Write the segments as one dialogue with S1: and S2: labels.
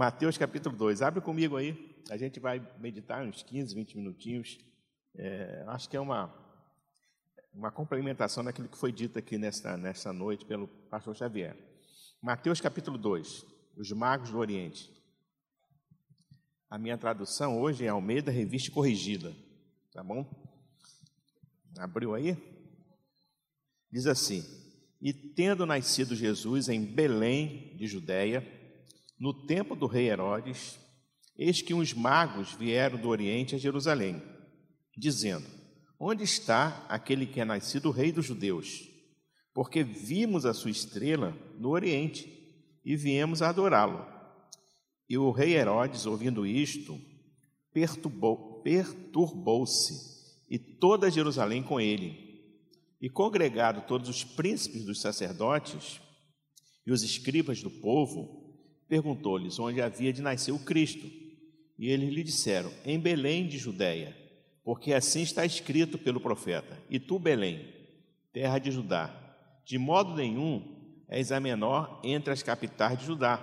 S1: Mateus capítulo 2. Abre comigo aí. A gente vai meditar uns 15, 20 minutinhos. É, acho que é uma, uma complementação daquilo que foi dito aqui nesta, nesta noite pelo pastor Xavier. Mateus capítulo 2. Os magos do Oriente. A minha tradução hoje é Almeida Revista Corrigida. Tá bom? Abriu aí? Diz assim: E tendo nascido Jesus em Belém de Judéia, no tempo do rei Herodes, eis que uns magos vieram do Oriente a Jerusalém, dizendo: Onde está aquele que é nascido rei dos judeus? Porque vimos a sua estrela no Oriente e viemos adorá-lo. E o rei Herodes, ouvindo isto, perturbou-se perturbou e toda Jerusalém com ele. E congregado todos os príncipes dos sacerdotes e os escribas do povo, perguntou-lhes onde havia de nascer o Cristo. E eles lhe disseram: Em Belém de Judéia, porque assim está escrito pelo profeta: E tu, Belém, terra de Judá, de modo nenhum és a menor entre as capitais de Judá,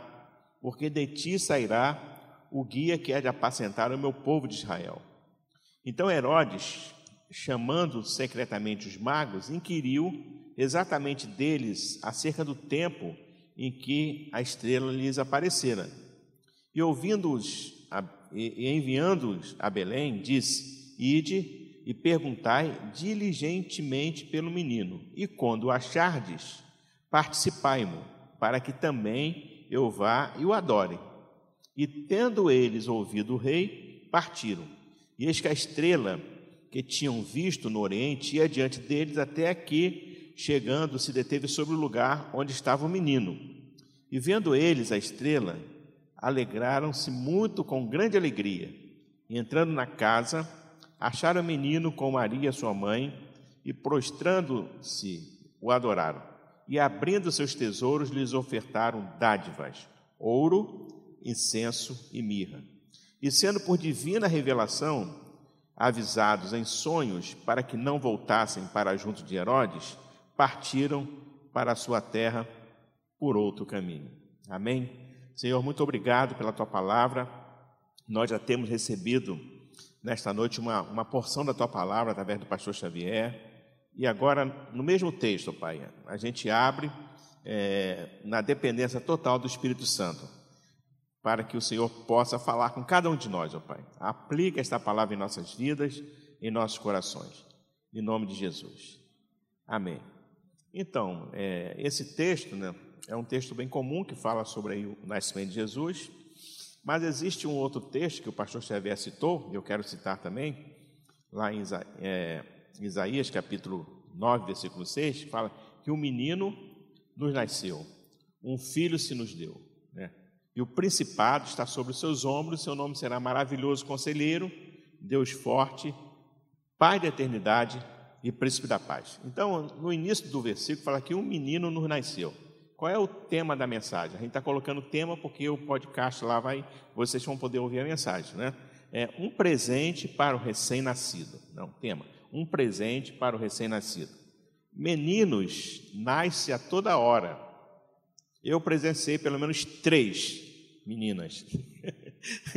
S1: porque de ti sairá o guia que é de apacentar o meu povo de Israel. Então Herodes, chamando secretamente os magos, inquiriu exatamente deles acerca do tempo em que a estrela lhes aparecera. E ouvindo-os e enviando-os a Belém, disse: Ide e perguntai diligentemente pelo menino, e quando o achardes, participai-mo, para que também eu vá e o adore. E tendo eles ouvido o rei, partiram. E eis que a estrela que tinham visto no oriente ia diante deles até aqui chegando, se deteve sobre o lugar onde estava o menino. E vendo eles a estrela, alegraram-se muito com grande alegria. E entrando na casa, acharam o menino com Maria, sua mãe, e prostrando-se, o adoraram. E abrindo seus tesouros, lhes ofertaram dádivas, ouro, incenso e mirra. E sendo por divina revelação avisados em sonhos para que não voltassem para junto de Herodes, partiram para a sua terra por outro caminho. Amém? Senhor, muito obrigado pela tua palavra. Nós já temos recebido nesta noite uma, uma porção da tua palavra através do pastor Xavier. E agora, no mesmo texto, Pai, a gente abre é, na dependência total do Espírito Santo, para que o Senhor possa falar com cada um de nós, ó Pai. Aplica esta palavra em nossas vidas, em nossos corações. Em nome de Jesus. Amém. Então, é, esse texto né, é um texto bem comum que fala sobre o nascimento de Jesus, mas existe um outro texto que o pastor Xavier citou, e eu quero citar também, lá em Isa, é, Isaías capítulo 9, versículo 6, que fala que um menino nos nasceu, um filho se nos deu, né? e o principado está sobre os seus ombros, seu nome será maravilhoso conselheiro, Deus forte, Pai da eternidade, e príncipe da paz. Então, no início do versículo, fala que um menino nos nasceu. Qual é o tema da mensagem? A gente está colocando tema porque o podcast lá vai, vocês vão poder ouvir a mensagem, né? É um presente para o recém-nascido. Não, tema. Um presente para o recém-nascido. Meninos nasce a toda hora. Eu presenciei pelo menos três meninas,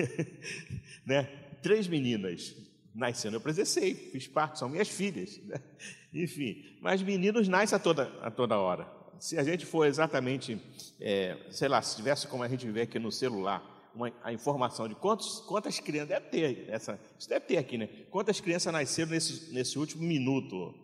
S1: né? Três meninas nascendo. Eu presenciei, fiz parte, são minhas filhas. Né? Enfim, mas meninos nascem a toda, a toda hora. Se a gente for exatamente, é, sei lá, se tivesse como a gente vê aqui no celular, uma, a informação de quantos, quantas crianças, deve ter essa, isso deve ter aqui, né? Quantas crianças nasceram nesse, nesse último minuto?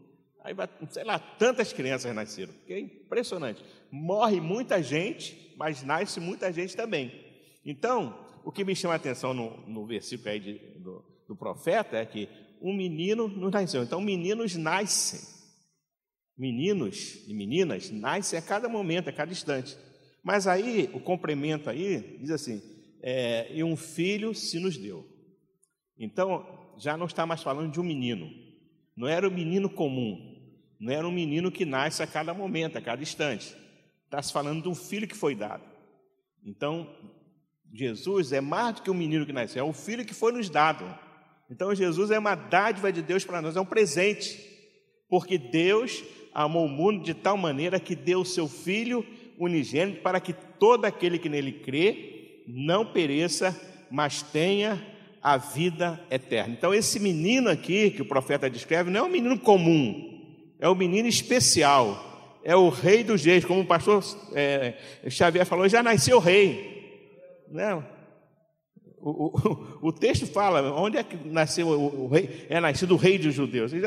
S1: Aí, sei lá, tantas crianças nasceram, que é impressionante. Morre muita gente, mas nasce muita gente também. Então, o que me chama a atenção no, no versículo aí de, do, do profeta é que um menino nos nasceu. Então, meninos nascem. Meninos e meninas nascem a cada momento, a cada instante. Mas aí, o complemento aí, diz assim, é, e um filho se nos deu. Então, já não está mais falando de um menino. Não era um menino comum. Não era um menino que nasce a cada momento, a cada instante. Está se falando de um filho que foi dado. Então, Jesus é mais do que um menino que nasceu, é o filho que foi nos dado. Então Jesus é uma dádiva de Deus para nós, é um presente, porque Deus amou o mundo de tal maneira que deu o seu Filho unigênito para que todo aquele que nele crê não pereça, mas tenha a vida eterna. Então, esse menino aqui que o profeta descreve não é um menino comum, é um menino especial, é o rei dos reis, como o pastor é, Xavier falou, já nasceu rei. Né? O, o, o, texto fala onde é que nasceu o, o, rei, é nascido o rei dos judeus. Ele,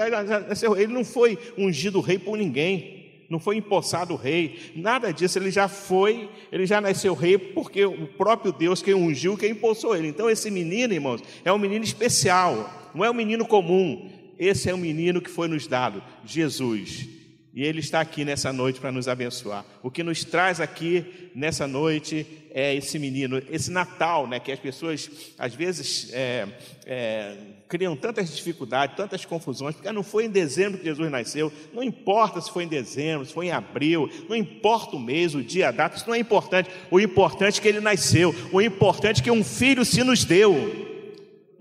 S1: ele não foi ungido rei por ninguém não foi empossado rei, nada disso, ele já foi, ele já nasceu rei porque o próprio Deus quem ungiu, quem impulsou ele. Então esse menino, irmãos, é um menino especial, não é um menino comum. Esse é o menino que foi nos dado, Jesus. E Ele está aqui nessa noite para nos abençoar. O que nos traz aqui nessa noite é esse menino, esse Natal, né, que as pessoas às vezes é, é, criam tantas dificuldades, tantas confusões, porque não foi em dezembro que Jesus nasceu, não importa se foi em dezembro, se foi em abril, não importa o mês, o dia, a data, isso não é importante. O importante é que ele nasceu, o importante é que um filho se nos deu.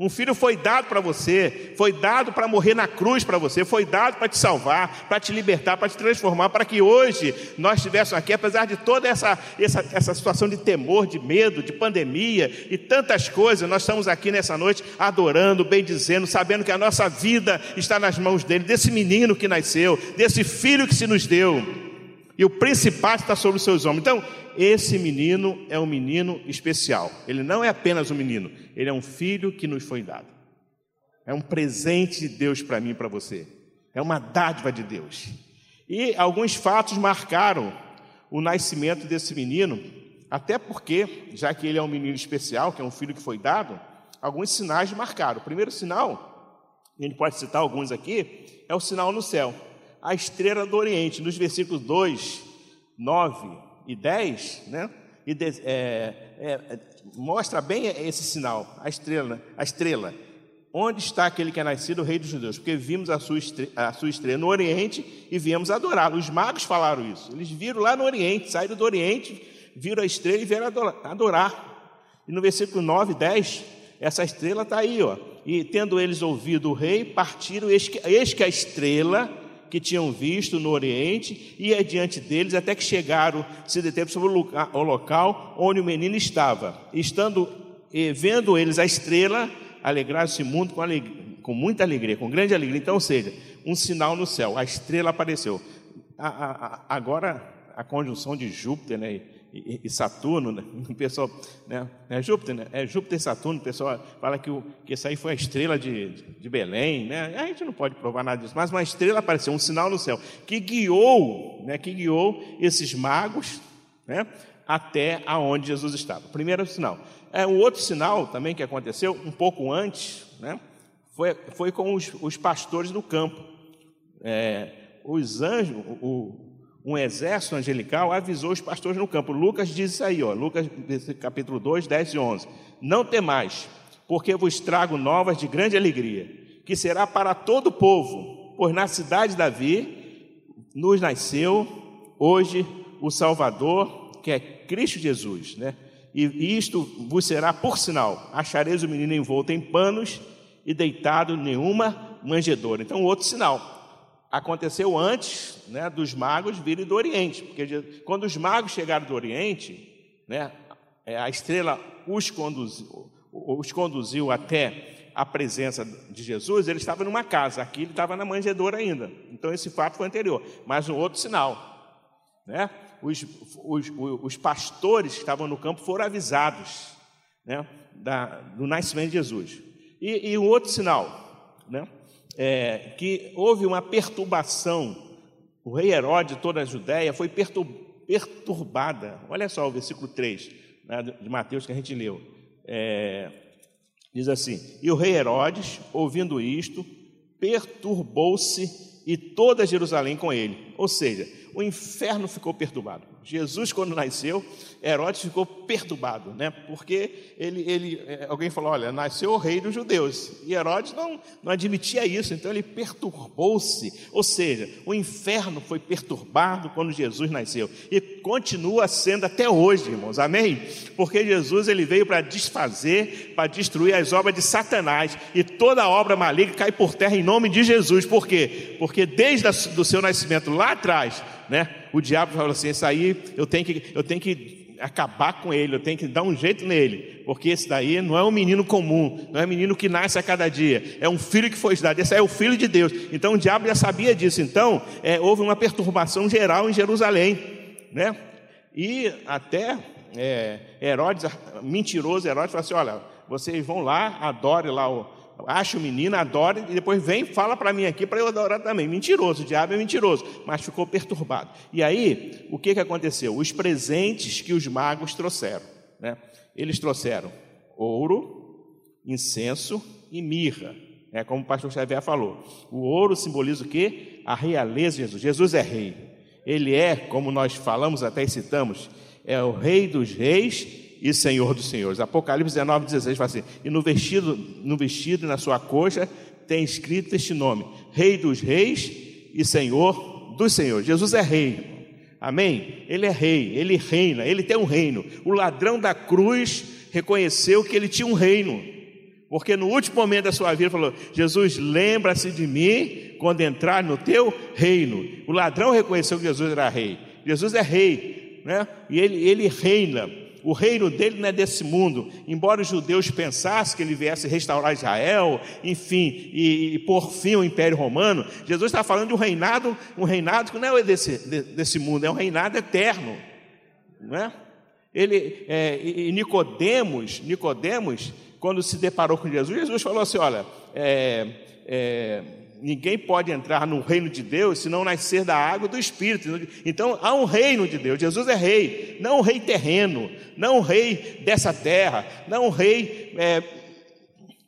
S1: Um filho foi dado para você, foi dado para morrer na cruz para você, foi dado para te salvar, para te libertar, para te transformar, para que hoje nós estivéssemos aqui, apesar de toda essa, essa, essa situação de temor, de medo, de pandemia e tantas coisas, nós estamos aqui nessa noite adorando, bendizendo, sabendo que a nossa vida está nas mãos dele, desse menino que nasceu, desse filho que se nos deu, e o principado está sobre os seus ombros. Então, esse menino é um menino especial. Ele não é apenas um menino, ele é um filho que nos foi dado. É um presente de Deus para mim e para você. É uma dádiva de Deus. E alguns fatos marcaram o nascimento desse menino, até porque, já que ele é um menino especial, que é um filho que foi dado, alguns sinais marcaram. O primeiro sinal, a gente pode citar alguns aqui, é o sinal no céu. A estrela do Oriente, nos versículos 2, 9 e 10, né? E de, é, é, mostra bem esse sinal, a estrela, a estrela. Onde está aquele que é nascido, o rei dos judeus? Porque vimos a sua, estrela, a sua estrela no Oriente e viemos adorá-lo. Os magos falaram isso. Eles viram lá no Oriente, saíram do Oriente, viram a estrela e vieram adorar. E no versículo 9 e 10, essa estrela está aí, ó. E tendo eles ouvido o rei, partiram, eis que, eis que a estrela que tinham visto no Oriente, e adiante deles, até que chegaram, se deteve sobre o local onde o menino estava. Estando vendo eles a estrela, alegraram-se muito com, com, muita alegria, com grande alegria. Então, ou seja, um sinal no céu, a estrela apareceu. A, a, agora, a conjunção de Júpiter, né? E, Saturno, né? o pessoal, né? é Júpiter, né? é Júpiter e Saturno, o pessoal fala que, o, que essa aí foi a estrela de, de Belém, né? a gente não pode provar nada disso, mas uma estrela apareceu, um sinal no céu, que guiou, né? que guiou esses magos, né? até aonde Jesus estava. Primeiro sinal. É um outro sinal também que aconteceu um pouco antes, né? Foi, foi com os, os pastores do campo. É, os anjos, o, um exército angelical avisou os pastores no campo. Lucas diz isso aí, ó, Lucas capítulo 2, 10 e 11. Não temais, porque vos trago novas de grande alegria, que será para todo o povo, pois na cidade de Davi nos nasceu hoje o Salvador, que é Cristo Jesus, né? E isto vos será por sinal: achareis o menino envolto em panos e deitado em nenhuma manjedoura. Então, outro sinal aconteceu antes né, dos magos virem do Oriente, porque quando os magos chegaram do Oriente, né, é, a estrela os conduziu, os conduziu até a presença de Jesus, ele estava numa casa, aqui ele estava na manjedoura ainda. Então esse fato foi anterior. Mas um outro sinal, né? Os, os, os pastores que estavam no campo foram avisados né, da, do nascimento de Jesus. E, e um outro sinal, né? É, que houve uma perturbação. O rei Herodes de toda a Judéia foi perturbada. Olha só o versículo 3 né, de Mateus que a gente leu. É, diz assim: E o rei Herodes, ouvindo isto, perturbou-se e toda Jerusalém com ele. Ou seja, o inferno ficou perturbado. Jesus, quando nasceu, Herodes ficou perturbado, né? Porque ele, ele, é, alguém falou: olha, nasceu o rei dos judeus. E Herodes não, não admitia isso, então ele perturbou-se. Ou seja, o inferno foi perturbado quando Jesus nasceu. E continua sendo até hoje, irmãos, amém? Porque Jesus ele veio para desfazer, para destruir as obras de Satanás. E toda obra maligna cai por terra em nome de Jesus. Por quê? Porque desde o seu nascimento lá atrás, né? O diabo falou assim: isso aí eu tenho que, eu tenho que acabar com ele, eu tenho que dar um jeito nele, porque esse daí não é um menino comum, não é um menino que nasce a cada dia, é um filho que foi dado, esse é o filho de Deus. Então o diabo já sabia disso, então é, houve uma perturbação geral em Jerusalém, né? E até é, Herodes, mentiroso Herodes, falou assim: olha, vocês vão lá, adore lá o, acha o menino, adora e depois vem fala para mim aqui para eu adorar também. Mentiroso, o diabo é mentiroso, mas ficou perturbado. E aí, o que, que aconteceu? Os presentes que os magos trouxeram, né? Eles trouxeram ouro, incenso e mirra, é como o pastor Xavier falou. O ouro simboliza o quê? A realeza de Jesus. Jesus é rei. Ele é, como nós falamos até citamos, é o rei dos reis e Senhor dos senhores. Apocalipse 19, 16 fala assim: e no vestido, no vestido e na sua coxa tem escrito este nome: Rei dos reis e Senhor dos senhores. Jesus é rei. Amém? Ele é rei, ele reina, ele tem um reino. O ladrão da cruz reconheceu que ele tinha um reino. Porque no último momento da sua vida falou: Jesus, lembra-se de mim quando entrar no teu reino. O ladrão reconheceu que Jesus era rei. Jesus é rei, né? E ele, ele reina. O reino dele não é desse mundo. Embora os judeus pensassem que ele viesse restaurar Israel, enfim, e, e por fim o Império Romano, Jesus está falando de um reinado, um reinado que não é desse, desse mundo, é um reinado eterno. Não é? Ele, é, e Nicodemos, Nicodemos, quando se deparou com Jesus, Jesus falou assim: olha, é, é, ninguém pode entrar no reino de Deus se não nascer da água do Espírito. Então há um reino de Deus. Jesus é rei, não um rei terreno, não um rei dessa terra, não um rei é,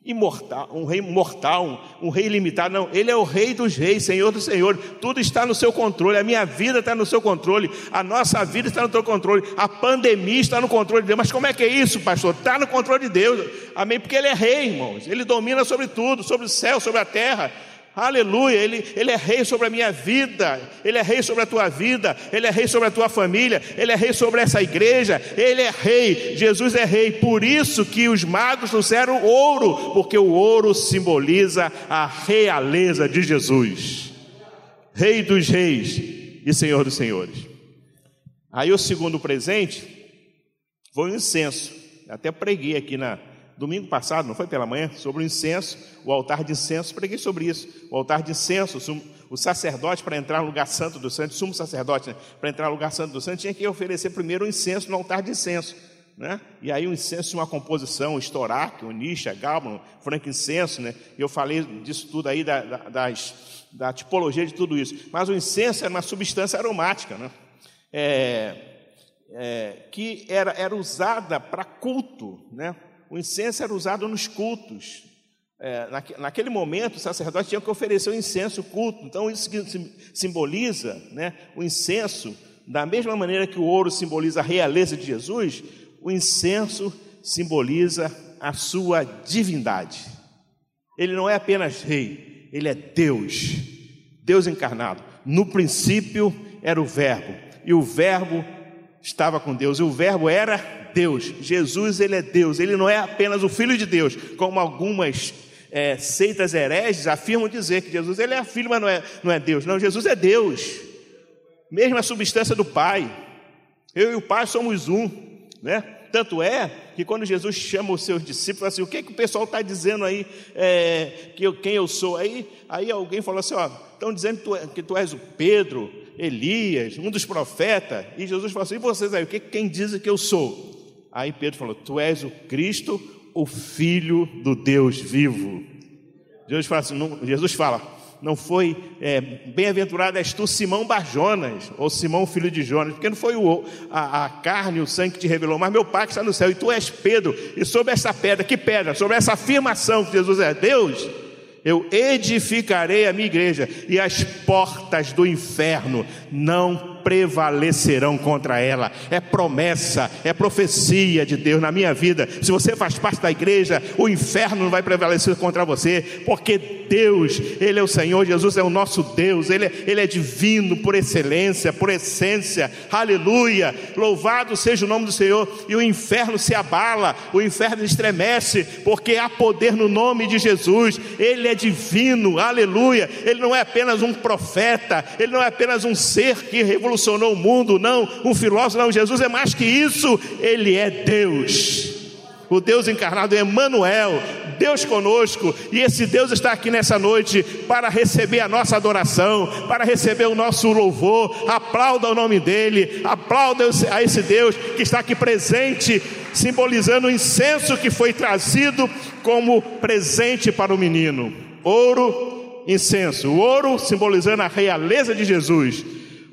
S1: imortal, um rei mortal, um, um, rei limitado. Não, ele é o rei dos reis, Senhor do Senhor. Tudo está no seu controle. A minha vida está no seu controle. A nossa vida está no seu controle. A pandemia está no controle de Deus. Mas como é que é isso, pastor? Está no controle de Deus. Amém? Porque ele é rei, irmãos. Ele domina sobre tudo, sobre o céu, sobre a terra. Aleluia, ele, ele é rei sobre a minha vida, Ele é rei sobre a tua vida, Ele é rei sobre a tua família, Ele é rei sobre essa igreja, Ele é rei, Jesus é rei, por isso que os magos trouxeram ouro, porque o ouro simboliza a realeza de Jesus, Rei dos reis e Senhor dos senhores. Aí o segundo presente foi o incenso, até preguei aqui na, domingo passado, não foi pela manhã, sobre o incenso, o altar de incenso, preguei sobre isso. O altar de incenso, o sacerdote para entrar no lugar santo do santo, sumo sacerdote, né, para entrar no lugar santo do santo, tinha que oferecer primeiro o incenso no altar de incenso. Né? E aí o incenso uma composição, estoraque, o nicha, galban, frankincenso, né? Eu falei disso tudo aí, da, da, das, da tipologia de tudo isso. Mas o incenso era uma substância aromática, né? É, é, que era, era usada para culto, né? O incenso era usado nos cultos. É, naquele momento, o sacerdote tinha que oferecer o incenso, culto. Então, isso simboliza né, o incenso, da mesma maneira que o ouro simboliza a realeza de Jesus, o incenso simboliza a sua divindade. Ele não é apenas rei, ele é Deus, Deus encarnado. No princípio era o Verbo, e o Verbo estava com Deus, e o Verbo era Deus. Jesus, ele é Deus. Ele não é apenas o Filho de Deus, como algumas é, seitas hereges afirmam dizer que Jesus ele é filho, mas não é, não é Deus. Não, Jesus é Deus. Mesma substância do Pai. Eu e o Pai somos um, né? Tanto é que quando Jesus chama os seus discípulos, assim, o que, que o pessoal está dizendo aí, é, que eu, quem eu sou? Aí, aí alguém falou assim: ó, estão dizendo que tu, é, que tu és o Pedro, Elias, um dos profetas. E Jesus falou assim: e vocês aí, o que quem diz que eu sou? Aí Pedro falou: Tu és o Cristo, o Filho do Deus vivo. Jesus fala, assim, não, Jesus fala não foi é, bem-aventurado és tu, Simão Barjonas, ou Simão, filho de Jonas, porque não foi o, a, a carne o sangue que te revelou, mas meu Pai que está no céu, e tu és Pedro, e sobre essa pedra, que pedra? Sobre essa afirmação que Jesus é Deus, eu edificarei a minha igreja, e as portas do inferno não prevalecerão contra ela. É promessa, é profecia de Deus na minha vida. Se você faz parte da igreja, o inferno não vai prevalecer contra você, porque Deus, Ele é o Senhor, Jesus é o nosso Deus, Ele é, Ele é divino por excelência, por essência. Aleluia! Louvado seja o nome do Senhor. E o inferno se abala, o inferno estremece, porque há poder no nome de Jesus. Ele é divino, aleluia. Ele não é apenas um profeta, ele não é apenas um ser que revoluciona revolucionou o mundo, não um filósofo, não. Jesus é mais que isso, ele é Deus. O Deus encarnado, Emmanuel, Deus conosco, e esse Deus está aqui nessa noite para receber a nossa adoração, para receber o nosso louvor. Aplauda o nome dele, aplauda a esse Deus que está aqui presente, simbolizando o incenso que foi trazido como presente para o menino. Ouro, incenso. O ouro simbolizando a realeza de Jesus,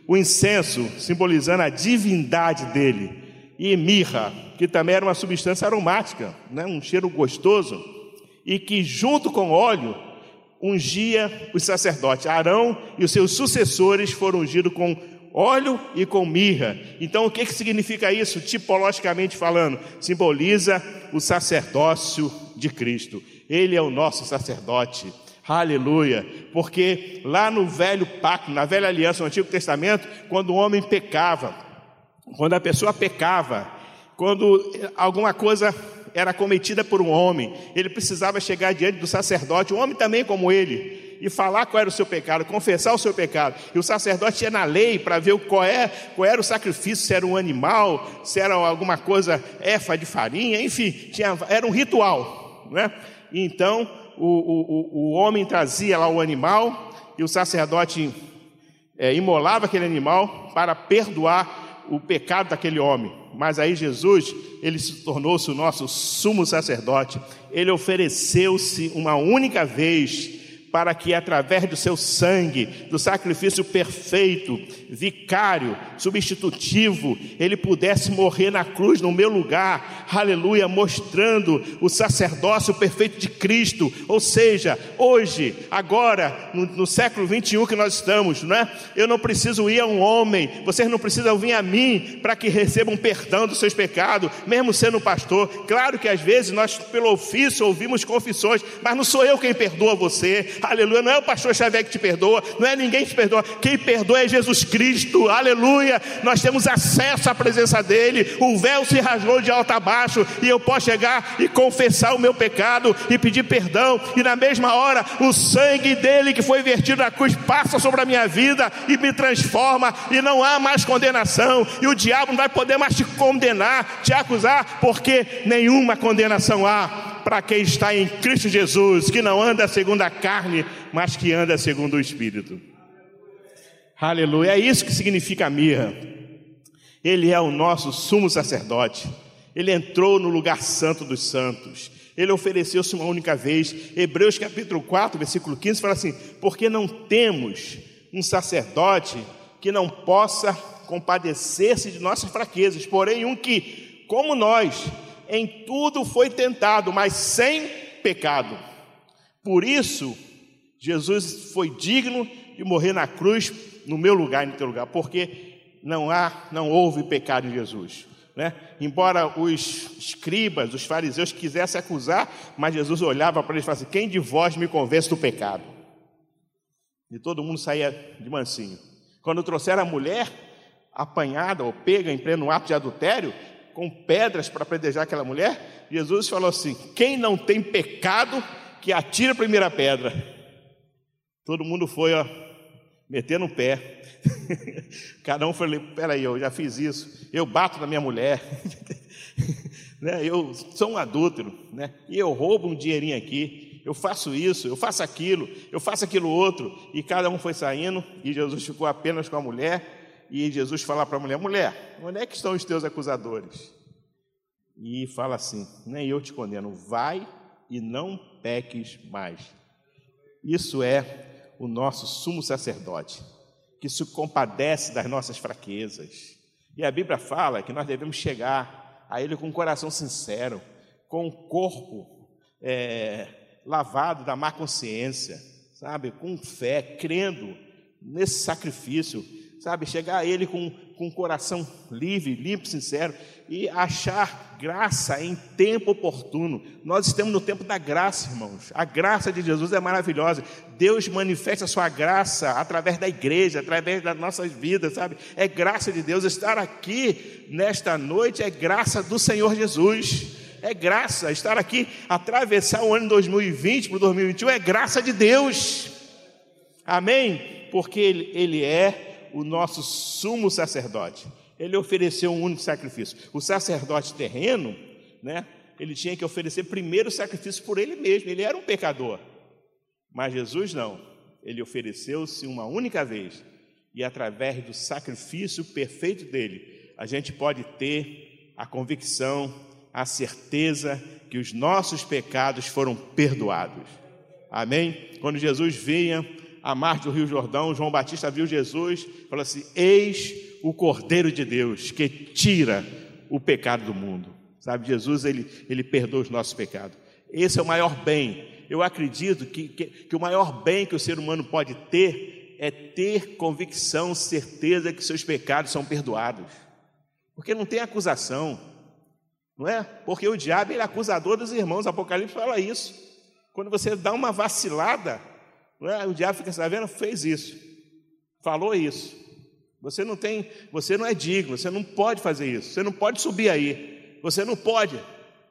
S1: o incenso simbolizando a divindade dele, e mirra, que também era uma substância aromática, né? um cheiro gostoso, e que junto com óleo ungia os sacerdotes. Arão e os seus sucessores foram ungidos com óleo e com mirra. Então, o que, que significa isso, tipologicamente falando? Simboliza o sacerdócio de Cristo. Ele é o nosso sacerdote. Aleluia. Porque lá no velho pacto, na velha aliança, no Antigo Testamento, quando o homem pecava, quando a pessoa pecava, quando alguma coisa era cometida por um homem, ele precisava chegar diante do sacerdote, um homem também como ele, e falar qual era o seu pecado, confessar o seu pecado. E o sacerdote ia na lei para ver qual, é, qual era o sacrifício, se era um animal, se era alguma coisa, efa de farinha, enfim, tinha, era um ritual. Né? E então o, o, o homem trazia lá o animal e o sacerdote é, imolava aquele animal para perdoar o pecado daquele homem. Mas aí Jesus, ele se tornou-se o nosso sumo sacerdote. Ele ofereceu-se uma única vez para que através do seu sangue, do sacrifício perfeito, vicário, substitutivo, ele pudesse morrer na cruz no meu lugar, aleluia, mostrando o sacerdócio perfeito de Cristo. Ou seja, hoje, agora, no, no século 21 que nós estamos, não é? Eu não preciso ir a um homem, vocês não precisam vir a mim para que recebam perdão dos seus pecados, mesmo sendo pastor. Claro que às vezes nós, pelo ofício, ouvimos confissões, mas não sou eu quem perdoa você aleluia. Não é o pastor Xavier que te perdoa, não é ninguém que te perdoa. Quem perdoa é Jesus Cristo, aleluia. Nós temos acesso à presença dEle. O véu se rasgou de alto a baixo e eu posso chegar e confessar o meu pecado e pedir perdão. E na mesma hora, o sangue dele que foi vertido na cruz passa sobre a minha vida e me transforma. E não há mais condenação. E o diabo não vai poder mais te condenar, te acusar, porque nenhuma condenação há para quem está em Cristo Jesus, que não anda segundo a carne, mas que anda segundo o Espírito. Aleluia. É isso que significa a mirra. Ele é o nosso sumo sacerdote. Ele entrou no lugar santo dos santos. Ele ofereceu-se uma única vez. Hebreus capítulo 4, versículo 15 fala assim: Porque não temos um sacerdote que não possa compadecer-se de nossas fraquezas, porém um que, como nós, em tudo foi tentado, mas sem pecado. Por isso, Jesus foi digno de morrer na cruz no meu lugar e no teu lugar, porque não há, não houve pecado em Jesus. Né? Embora os escribas, os fariseus quisessem acusar, mas Jesus olhava para eles e falava assim: Quem de vós me convence do pecado? E todo mundo saía de mansinho. Quando trouxeram a mulher apanhada ou pega em pleno ato de adultério, com pedras para apedrejar aquela mulher, Jesus falou assim: quem não tem pecado, que atire a primeira pedra. Todo mundo foi, ó, metendo o pé. Cada um falou: peraí, eu já fiz isso, eu bato na minha mulher, né? eu sou um adúltero, né? e eu roubo um dinheirinho aqui, eu faço isso, eu faço aquilo, eu faço aquilo outro, e cada um foi saindo, e Jesus ficou apenas com a mulher, e Jesus fala para a mulher: mulher, onde é que estão os teus acusadores? E fala assim: nem eu te condeno, vai e não peques mais. Isso é o nosso sumo sacerdote, que se compadece das nossas fraquezas. E a Bíblia fala que nós devemos chegar a Ele com um coração sincero, com o um corpo é, lavado da má consciência, sabe, com fé, crendo nesse sacrifício sabe, chegar a Ele com, com um coração livre, limpo, sincero e achar graça em tempo oportuno. Nós estamos no tempo da graça, irmãos. A graça de Jesus é maravilhosa. Deus manifesta a sua graça através da igreja, através das nossas vidas, sabe? É graça de Deus. Estar aqui nesta noite é graça do Senhor Jesus. É graça. Estar aqui, atravessar o ano 2020 para o 2021 é graça de Deus. Amém? Porque Ele, ele é o nosso sumo sacerdote. Ele ofereceu um único sacrifício. O sacerdote terreno, né, ele tinha que oferecer primeiro sacrifício por ele mesmo, ele era um pecador. Mas Jesus não, ele ofereceu-se uma única vez, e através do sacrifício perfeito dele, a gente pode ter a convicção, a certeza que os nossos pecados foram perdoados. Amém? Quando Jesus vinha à margem do Rio Jordão, João Batista viu Jesus, falou assim: Eis o Cordeiro de Deus que tira o pecado do mundo. Sabe, Jesus, ele, ele perdoa os nossos pecados. Esse é o maior bem. Eu acredito que, que, que o maior bem que o ser humano pode ter é ter convicção, certeza que seus pecados são perdoados. Porque não tem acusação, não é? Porque o diabo ele é acusador dos irmãos, Apocalipse fala isso. Quando você dá uma vacilada? O diabo fica sabendo, fez isso, falou isso. Você não tem, você não é digno, você não pode fazer isso, você não pode subir aí. Você não pode.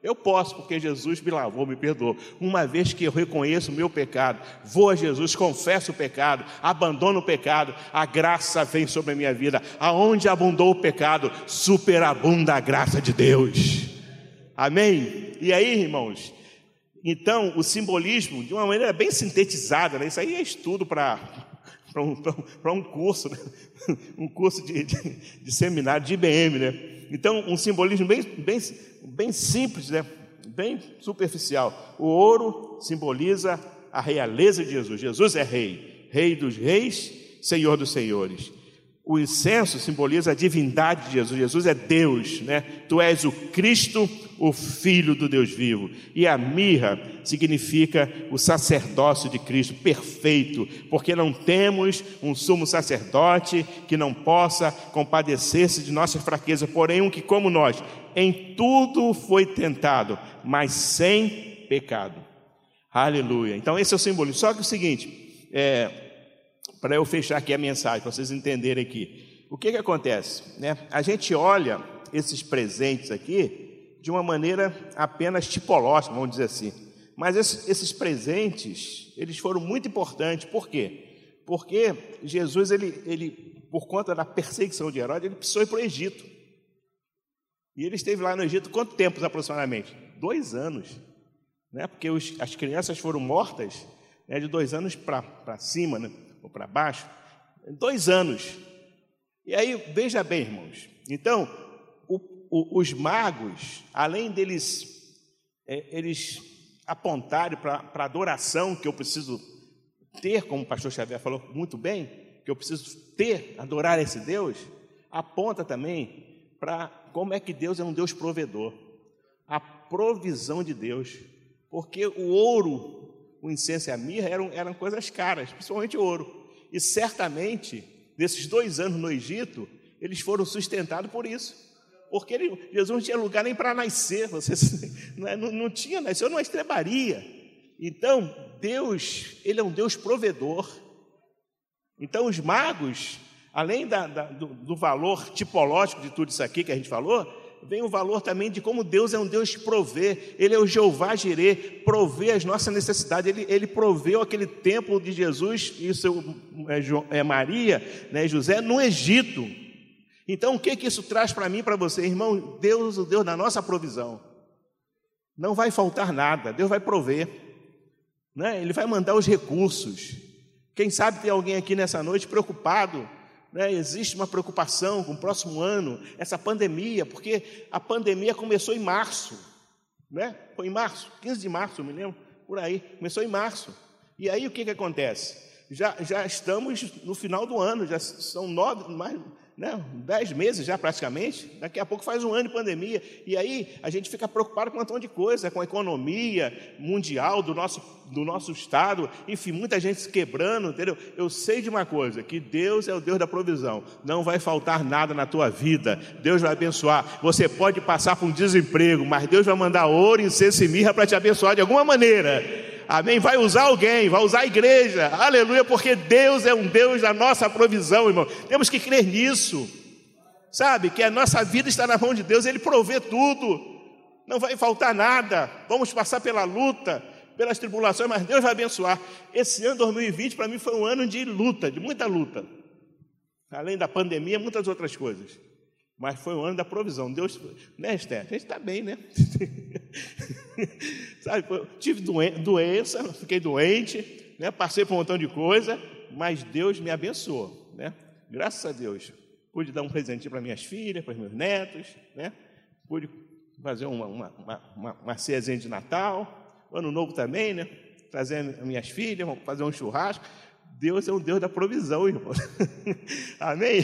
S1: Eu posso, porque Jesus me lavou, me perdoou. Uma vez que eu reconheço o meu pecado, vou a Jesus, confesso o pecado, abandono o pecado, a graça vem sobre a minha vida. Aonde abundou o pecado, superabunda a graça de Deus. Amém? E aí, irmãos? Então, o simbolismo, de uma maneira bem sintetizada, né? isso aí é estudo para para um, um, curso, né? um curso de, de, de, seminário de IBM, né? Então, um simbolismo bem, bem, bem simples, né? bem superficial. O ouro simboliza a realeza de Jesus. Jesus é rei, rei dos reis, senhor dos senhores. O incenso simboliza a divindade de Jesus. Jesus é Deus, né? Tu és o Cristo, o Filho do Deus vivo. E a mirra significa o sacerdócio de Cristo, perfeito, porque não temos um sumo sacerdote que não possa compadecer-se de nossa fraqueza, porém um que, como nós, em tudo foi tentado, mas sem pecado. Aleluia. Então, esse é o simbolismo. Só que é o seguinte, é, para eu fechar aqui a mensagem, para vocês entenderem aqui. O que, que acontece? Né? A gente olha esses presentes aqui de uma maneira apenas tipológica, vamos dizer assim. Mas esses, esses presentes, eles foram muito importantes. Por quê? Porque Jesus, ele, ele, por conta da perseguição de Herodes, ele precisou ir para o Egito. E ele esteve lá no Egito quanto tempo aproximadamente? Dois anos. Né? Porque os, as crianças foram mortas né, de dois anos para cima. Né? Ou para baixo, dois anos. E aí, veja bem, irmãos. Então, o, o, os magos, além deles é, eles apontarem para a adoração que eu preciso ter, como o pastor Xavier falou muito bem, que eu preciso ter, adorar esse Deus, aponta também para como é que Deus é um Deus provedor. A provisão de Deus. Porque o ouro o incenso e a mirra eram, eram coisas caras, principalmente ouro. E certamente, nesses dois anos no Egito, eles foram sustentados por isso. Porque ele, Jesus não tinha lugar nem para nascer, você, não, é, não, não tinha, nasceu numa estrebaria. Então, Deus, Ele é um Deus provedor. Então, os magos, além da, da, do, do valor tipológico de tudo isso aqui que a gente falou, vem o valor também de como Deus é um Deus que provê. Ele é o Jeová Jirê, provê as nossas necessidades. Ele, ele proveu aquele templo de Jesus e seu, é, é, Maria, né, José, no Egito. Então, o que, que isso traz para mim para você, irmão? Deus, o Deus da nossa provisão. Não vai faltar nada, Deus vai prover. Né? Ele vai mandar os recursos. Quem sabe tem alguém aqui nessa noite preocupado né, existe uma preocupação com o próximo ano, essa pandemia, porque a pandemia começou em março, né? Foi em março, 15 de março, me lembro, por aí, começou em março. E aí o que, que acontece? Já, já estamos no final do ano, já são nove, mais, né, dez meses já praticamente, daqui a pouco faz um ano de pandemia, e aí a gente fica preocupado com um montão de coisa, com a economia mundial do nosso, do nosso Estado, enfim, muita gente se quebrando, entendeu? Eu sei de uma coisa, que Deus é o Deus da provisão, não vai faltar nada na tua vida, Deus vai abençoar, você pode passar por um desemprego, mas Deus vai mandar ouro, incenso e mirra para te abençoar de alguma maneira, Amém? Vai usar alguém, vai usar a igreja. Aleluia, porque Deus é um Deus da nossa provisão, irmão. Temos que crer nisso. Sabe? Que a nossa vida está na mão de Deus, Ele provê tudo. Não vai faltar nada. Vamos passar pela luta, pelas tribulações, mas Deus vai abençoar. Esse ano 2020 para mim foi um ano de luta, de muita luta. além da pandemia, muitas outras coisas. Mas foi o ano da provisão. Deus, né, Esther? A gente está bem, né? Sabe, tive doença, fiquei doente, né? passei por um montão de coisa, mas Deus me abençoou, né? Graças a Deus. Pude dar um presentinho para minhas filhas, para meus netos, né? Pude fazer uma, uma, uma, uma ceazinha de Natal, ano novo também, né? Trazer minhas filhas, fazer um churrasco. Deus é um Deus da provisão, irmão. Amém?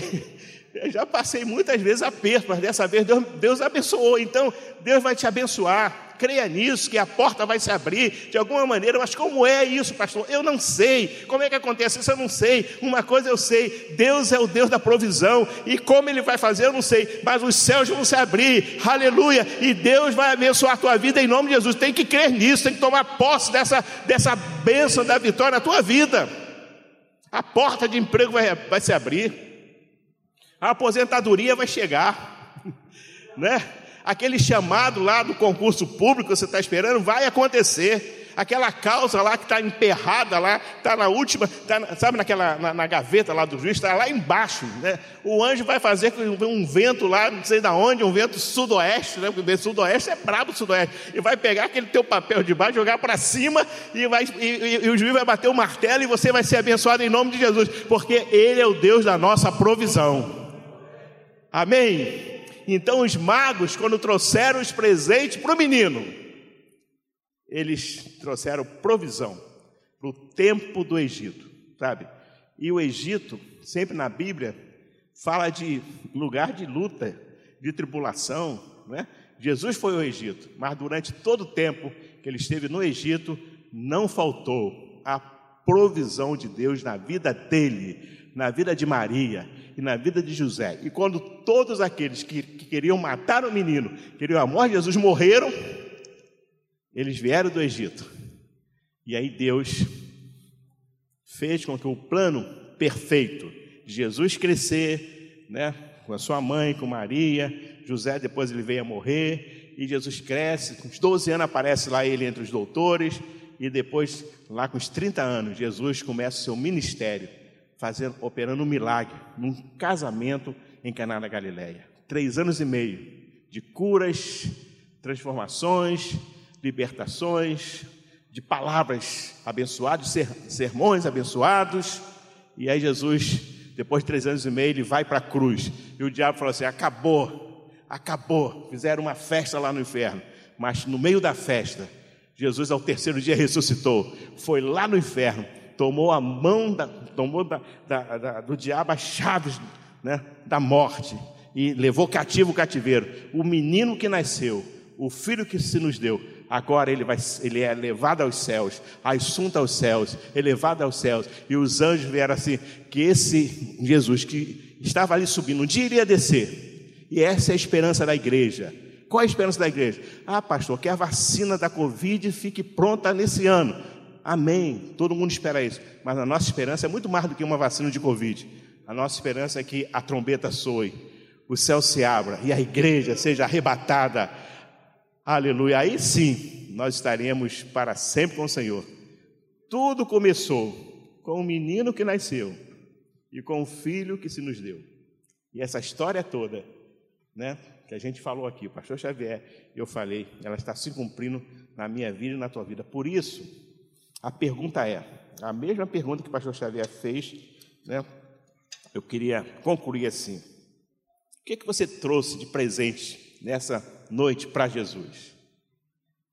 S1: Eu já passei muitas vezes aperto, mas dessa vez Deus, Deus abençoou. Então, Deus vai te abençoar. Creia nisso, que a porta vai se abrir de alguma maneira. Mas como é isso, pastor? Eu não sei. Como é que acontece isso? Eu não sei. Uma coisa eu sei: Deus é o Deus da provisão. E como Ele vai fazer, eu não sei. Mas os céus vão se abrir. Aleluia. E Deus vai abençoar a tua vida em nome de Jesus. Tem que crer nisso, tem que tomar posse dessa, dessa bênção da vitória na tua vida. A porta de emprego vai, vai se abrir. A aposentadoria vai chegar. Né? aquele chamado lá do concurso público que você está esperando vai acontecer. Aquela causa lá que está emperrada lá, está na última, tá, sabe naquela na, na, gaveta lá do juiz, está lá embaixo. Né? O anjo vai fazer um vento lá, não sei de onde, um vento sudoeste, né? porque sudoeste é brabo sudoeste, e vai pegar aquele teu papel de baixo, jogar para cima, e, vai, e, e, e o juiz vai bater o martelo e você vai ser abençoado em nome de Jesus, porque Ele é o Deus da nossa provisão. Amém? Então os magos, quando trouxeram os presentes para o menino, eles trouxeram provisão para o tempo do Egito, sabe? E o Egito, sempre na Bíblia, fala de lugar de luta, de tribulação, né? Jesus foi ao Egito, mas durante todo o tempo que ele esteve no Egito, não faltou a provisão de Deus na vida dele, na vida de Maria e na vida de José. E quando todos aqueles que, que queriam matar o menino, queriam a morte de Jesus, morreram, eles vieram do Egito. E aí Deus fez com que o plano perfeito de Jesus crescer, né, com a sua mãe, com Maria, José depois ele veio a morrer, e Jesus cresce, com os 12 anos aparece lá ele entre os doutores, e depois, lá com os 30 anos, Jesus começa o seu ministério fazendo, operando um milagre num casamento em Caná da Galileia. Três anos e meio de curas, transformações, libertações, de palavras abençoadas, ser, sermões abençoados. E aí Jesus, depois de três anos e meio, ele vai para a cruz. E o diabo falou assim: acabou, acabou. Fizeram uma festa lá no inferno. Mas no meio da festa, Jesus ao terceiro dia ressuscitou. Foi lá no inferno tomou a mão, da, tomou da, da, da, do diabo as chaves né, da morte e levou cativo o cativeiro. O menino que nasceu, o filho que se nos deu, agora ele, vai, ele é levado aos céus, assunto aos céus, elevado aos céus. E os anjos vieram assim: que esse Jesus que estava ali subindo, um dia iria descer. E essa é a esperança da igreja. Qual é a esperança da igreja? Ah, pastor, que a vacina da Covid fique pronta nesse ano. Amém. Todo mundo espera isso. Mas a nossa esperança é muito mais do que uma vacina de Covid. A nossa esperança é que a trombeta soe, o céu se abra e a igreja seja arrebatada. Aleluia. Aí sim, nós estaremos para sempre com o Senhor. Tudo começou com o menino que nasceu e com o filho que se nos deu. E essa história toda, né, que a gente falou aqui, o pastor Xavier, eu falei, ela está se cumprindo na minha vida e na tua vida. Por isso, a pergunta é, a mesma pergunta que o pastor Xavier fez, né? Eu queria concluir assim. O que, é que você trouxe de presente nessa noite para Jesus?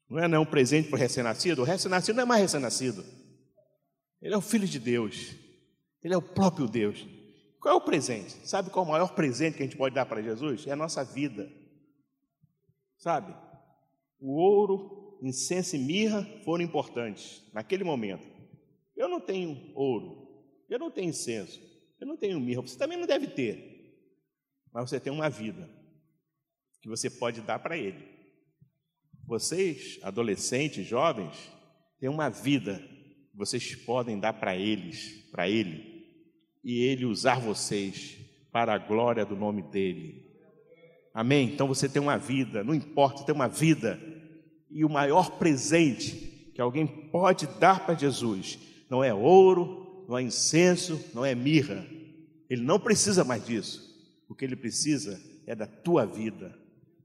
S1: Não é não um presente para o recém-nascido? O recém-nascido não é mais recém-nascido. Ele é o Filho de Deus. Ele é o próprio Deus. Qual é o presente? Sabe qual é o maior presente que a gente pode dar para Jesus? É a nossa vida. Sabe? O ouro, incenso e mirra foram importantes naquele momento. Eu não tenho ouro, eu não tenho incenso, eu não tenho mirra, você também não deve ter, mas você tem uma vida que você pode dar para ele. Vocês, adolescentes, jovens, têm uma vida que vocês podem dar para eles, para ele, e ele usar vocês para a glória do nome dele. Amém? Então você tem uma vida, não importa, tem uma vida e o maior presente que alguém pode dar para Jesus não é ouro, não é incenso, não é mirra, Ele não precisa mais disso. O que ele precisa é da tua vida,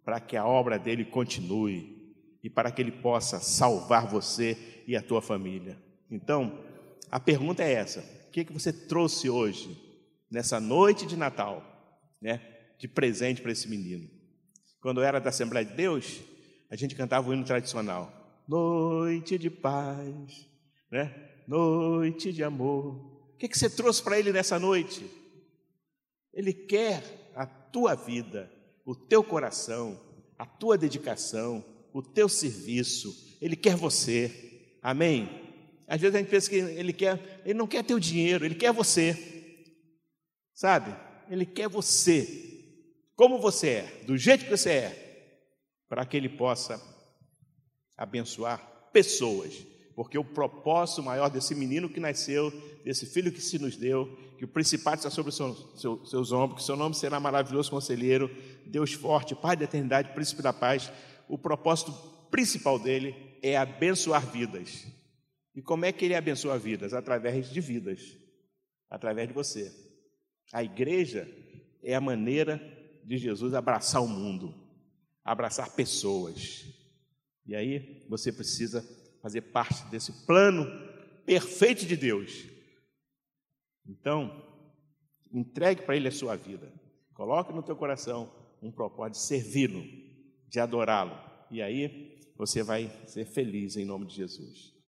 S1: para que a obra dele continue e para que ele possa salvar você e a tua família. Então, a pergunta é essa: o que, é que você trouxe hoje, nessa noite de Natal, né, de presente para esse menino? Quando eu era da Assembleia de Deus, a gente cantava o hino tradicional: Noite de paz, né? noite de amor. O que, que você trouxe para ele nessa noite? Ele quer a tua vida, o teu coração, a tua dedicação, o teu serviço. Ele quer você. Amém? Às vezes a gente pensa que ele quer, ele não quer teu dinheiro, ele quer você. Sabe? Ele quer você. Como você é, do jeito que você é, para que ele possa abençoar pessoas porque o propósito maior desse menino que nasceu, desse filho que se nos deu, que o principado está sobre os seus, seus ombros, que seu nome será maravilhoso conselheiro, Deus forte, Pai da eternidade, príncipe da paz, o propósito principal dele é abençoar vidas. E como é que ele abençoa vidas? Através de vidas, através de você. A igreja é a maneira de Jesus abraçar o mundo, abraçar pessoas. E aí você precisa fazer parte desse plano perfeito de Deus. Então, entregue para Ele a sua vida. Coloque no teu coração um propósito de servi-lo, de adorá-lo. E aí você vai ser feliz em nome de Jesus.